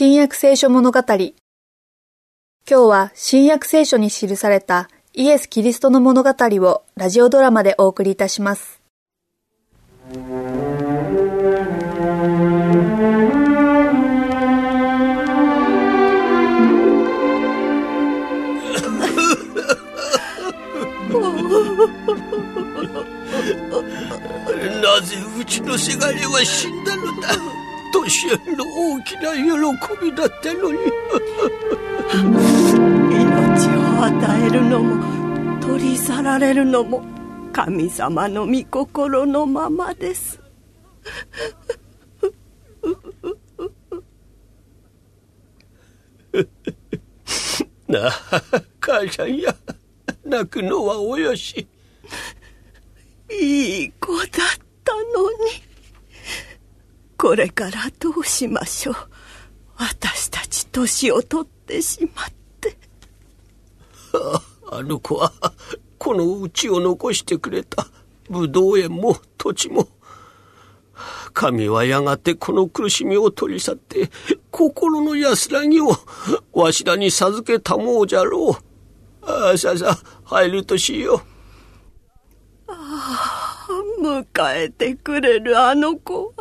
新約聖書物語今日は新約聖書に記されたイエス・キリストの物語をラジオドラマでお送りいたします。なぜうちのせがれは死んだのだ？年寄りの大きな喜びだったのに。命を与えるのも取り去られるのも神様の御心のままです。なあ母ちゃんや泣くのはおよし。いい子だったのにこれからどうしましょう。私たち年を取ってしまって。あの子はこの家を残してくれた武道園も土地も。神はやがてこの苦しみを取り去って心の安らぎをわしらに授けたもうじゃろう。ああさあさあ入るとしよう。迎えてくれるあの子。は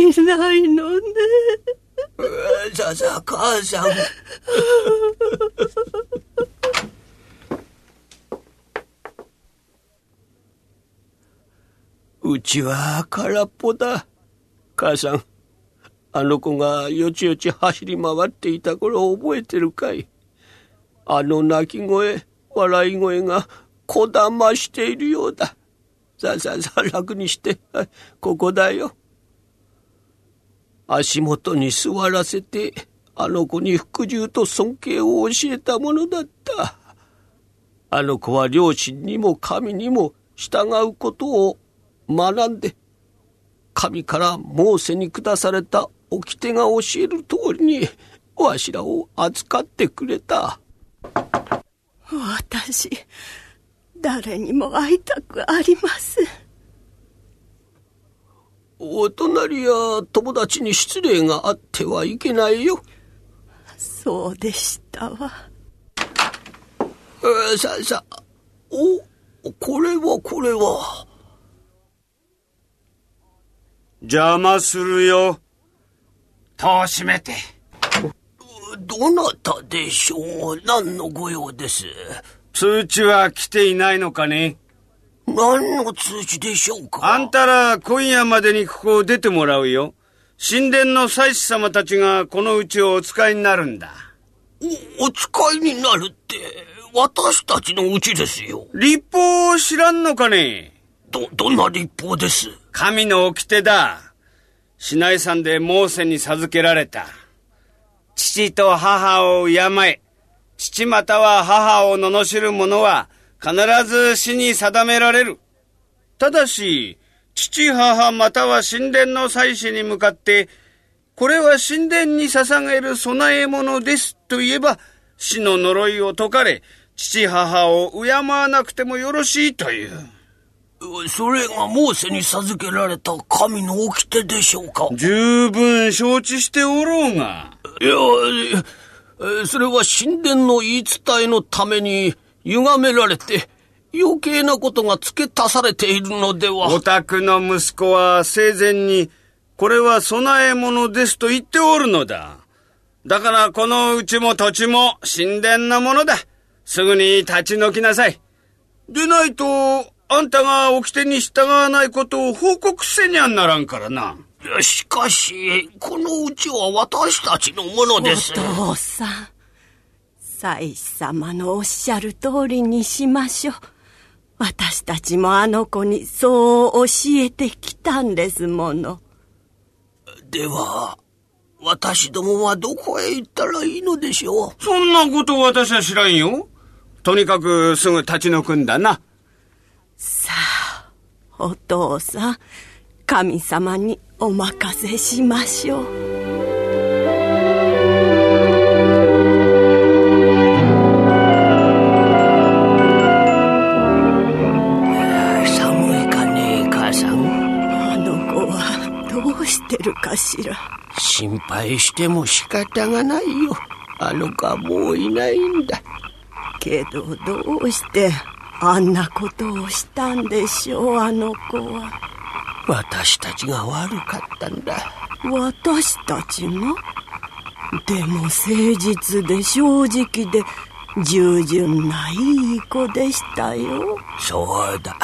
いないのね。ささ母さん。うちは空っぽだ。母さん。あの子がよちよち走り回っていた頃覚えてるかい。あの泣き声笑い声がこだましているようだ。さあさあさあ楽にして。ここだよ。足元に座らせてあの子に服従と尊敬を教えたものだった。あの子は両親にも神にも従うことを学んで神からモーセに下された掟が教える通りにわしらを扱ってくれた。私誰にも会いたくありませんお隣や友達に失礼があってはいけないよ。そうでしたわ。えーさあさあおこれはこれは。邪魔するよ。戸を閉めて。どなたでしょう？何のご用です？通知は来ていないのかね？何の通知でしょうか？あんたら今夜までにここを出てもらうよ。神殿の祭司様たちがこのうちをお使いになるんだ。お、お使いになるって、私たちのうちですよ。立法を知らんのかね？ど、どんな立法です？神の掟だ。シナイ山でモーセに授けられた。父と母を敬え。父または母を罵る者は必ず死に定められる。ただし、父母または神殿の祭司に向かって、これは神殿に捧げる供え物ですと言えば、死の呪いを解かれ、父母を敬わなくてもよろしいという。それがモーセに授けられた神の掟でしょうか？十分承知しておろうが。いや、えそれは神殿の言い伝えのために歪められて余計なことが付け足されているのでは。お宅の息子は生前に、これは供え物ですと言っておるのだ。だからこのうちも土地も神殿のものだ。すぐに立ち退きなさい。でないと、あんたが掟に従わないことを報告せにゃんならんからな。しかし、このうちは私たちのものです。お父さん祭司様のおっしゃる通りにしましょう私たちもあの子にそう教えてきたんですものでは、私どもはどこへ行ったらいいのでしょう？そんなこと私は知らんよ。とにかくすぐ立ち退くんだな。さあお父さん神様にお任せしましょう寒いかね母さん。あの子はどうしてるかしら心愛しても仕方がないよ。あの子はもういないんだ。けどどうしてあんなことをしたんでしょうあの子は私たちが悪かったんだ。私たちがでも誠実で正直で従順ないい子でしたよ。そうだ。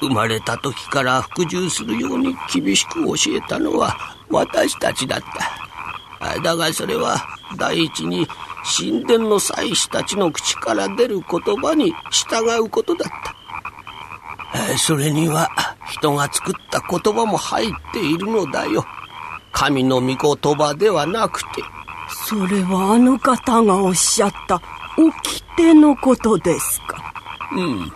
生まれた時から服従するように厳しく教えたのは私たちだった。だがそれは第一に神殿の祭司たちの口から出る言葉に従うことだった。それには人が作った言葉も入っているのだよ。神の御言葉ではなくて。それはあの方がおっしゃった。掟のことですか？うん。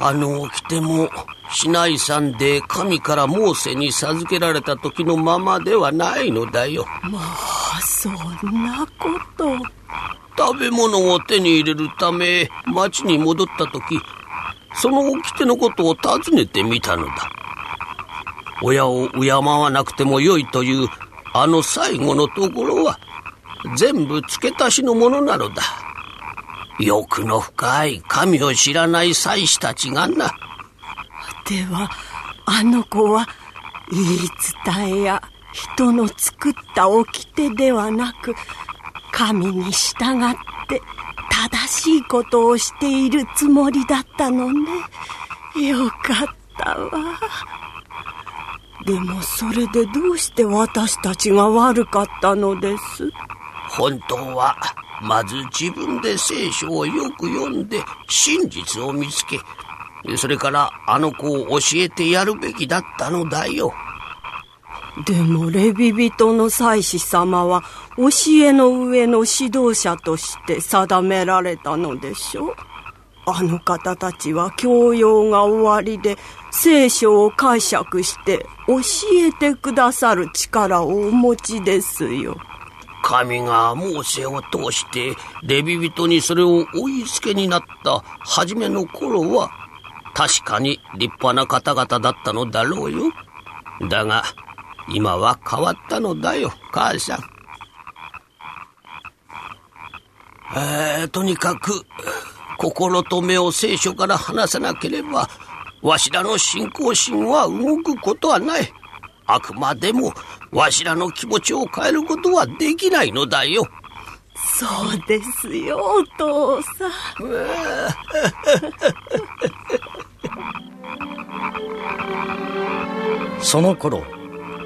あの掟も市内山で神からモーセに授けられた時のままではないのだよ。まあそんなこと。食べ物を手に入れるため町に戻った時その掟のことを尋ねてみたのだ。親を敬わなくてもよいというあの最後のところは全部付け足しのものなのだ。欲の深い神を知らない祭司たちがな。ではあの子は言い伝えや人の作った掟ではなく神に従って正しいことをしているつもりだったのね。よかったわ。でもそれでどうして私たちが悪かったのです？本当はまず自分で聖書をよく読んで真実を見つけそれからあの子を教えてやるべきだったのだよ。でもレビ人の祭司様は教えの上の指導者として定められたのでしょうあの方たちは教養が終わりで聖書を解釈して教えてくださる力をお持ちですよ。神がモーセを通してレビ人にそれを追いつけになった初めの頃は確かに立派な方々だったのだろうよ。だが、今は変わったのだよ、母さん。えー、とにかく、心と目を聖書から離さなければ、わしらの信仰心は動くことはない。あくまでも、わしらの気持ちを変えることはできないのだよ。そうですよ、お父さん。その頃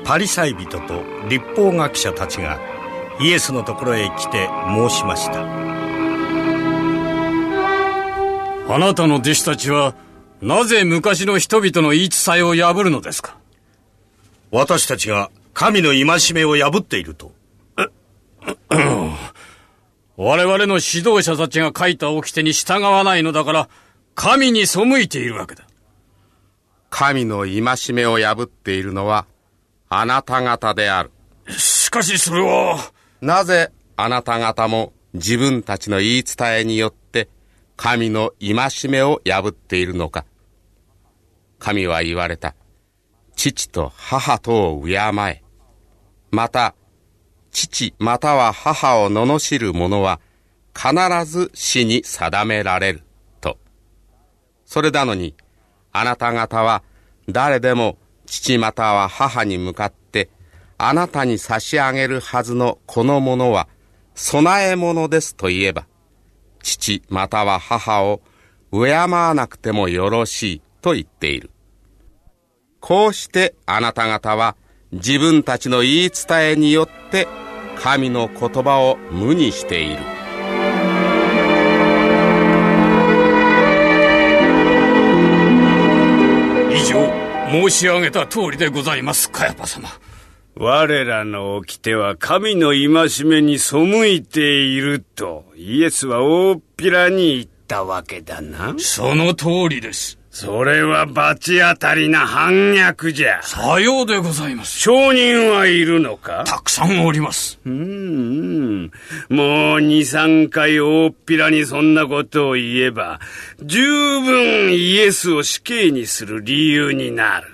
パリサイ人と立法学者たちがイエスのところへ来て申しました。あなたの弟子たちはなぜ昔の人々の言い伝えを破るのですか？私たちが神の戒めを破っていると。我々の指導者たちが書いた掟に従わないのだから神に背いているわけだ。神の戒めを破っているのはあなた方である。しかしそれは。なぜあなた方も自分たちの言い伝えによって神の戒めを破っているのか。神は言われた。父と母とを敬え。また、父または母を罵る者は必ず死に定められる。と。それなのに、あなた方は誰でも父または母に向かってあなたに差し上げるはずのこのものは供え物ですと言えば父または母を敬わなくてもよろしいと言っている。こうしてあなた方は自分たちの言い伝えによって神の言葉を無にしている。以上申し上げた通りでございます、カヤパ様。我らの掟は神の戒めに背いているとイエスは大っぴらに言ったわけだな。その通りです。それは罰当たりな反逆じゃ。さようでございます。証人はいるのか？たくさんおります。うん、うん。もう二三回大っぴらにそんなことを言えば、十分イエスを死刑にする理由になる。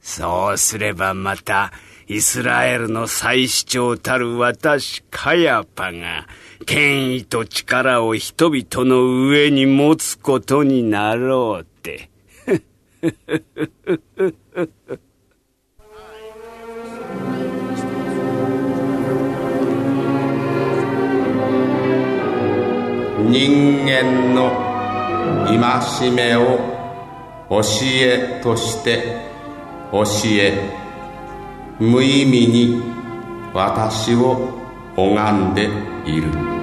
そうすればまた、イスラエルの最主張たる私カヤパが権威と力を人々の上に持つことになろうって。人間の戒めを教えとして教え無意味に私を拝んでいる。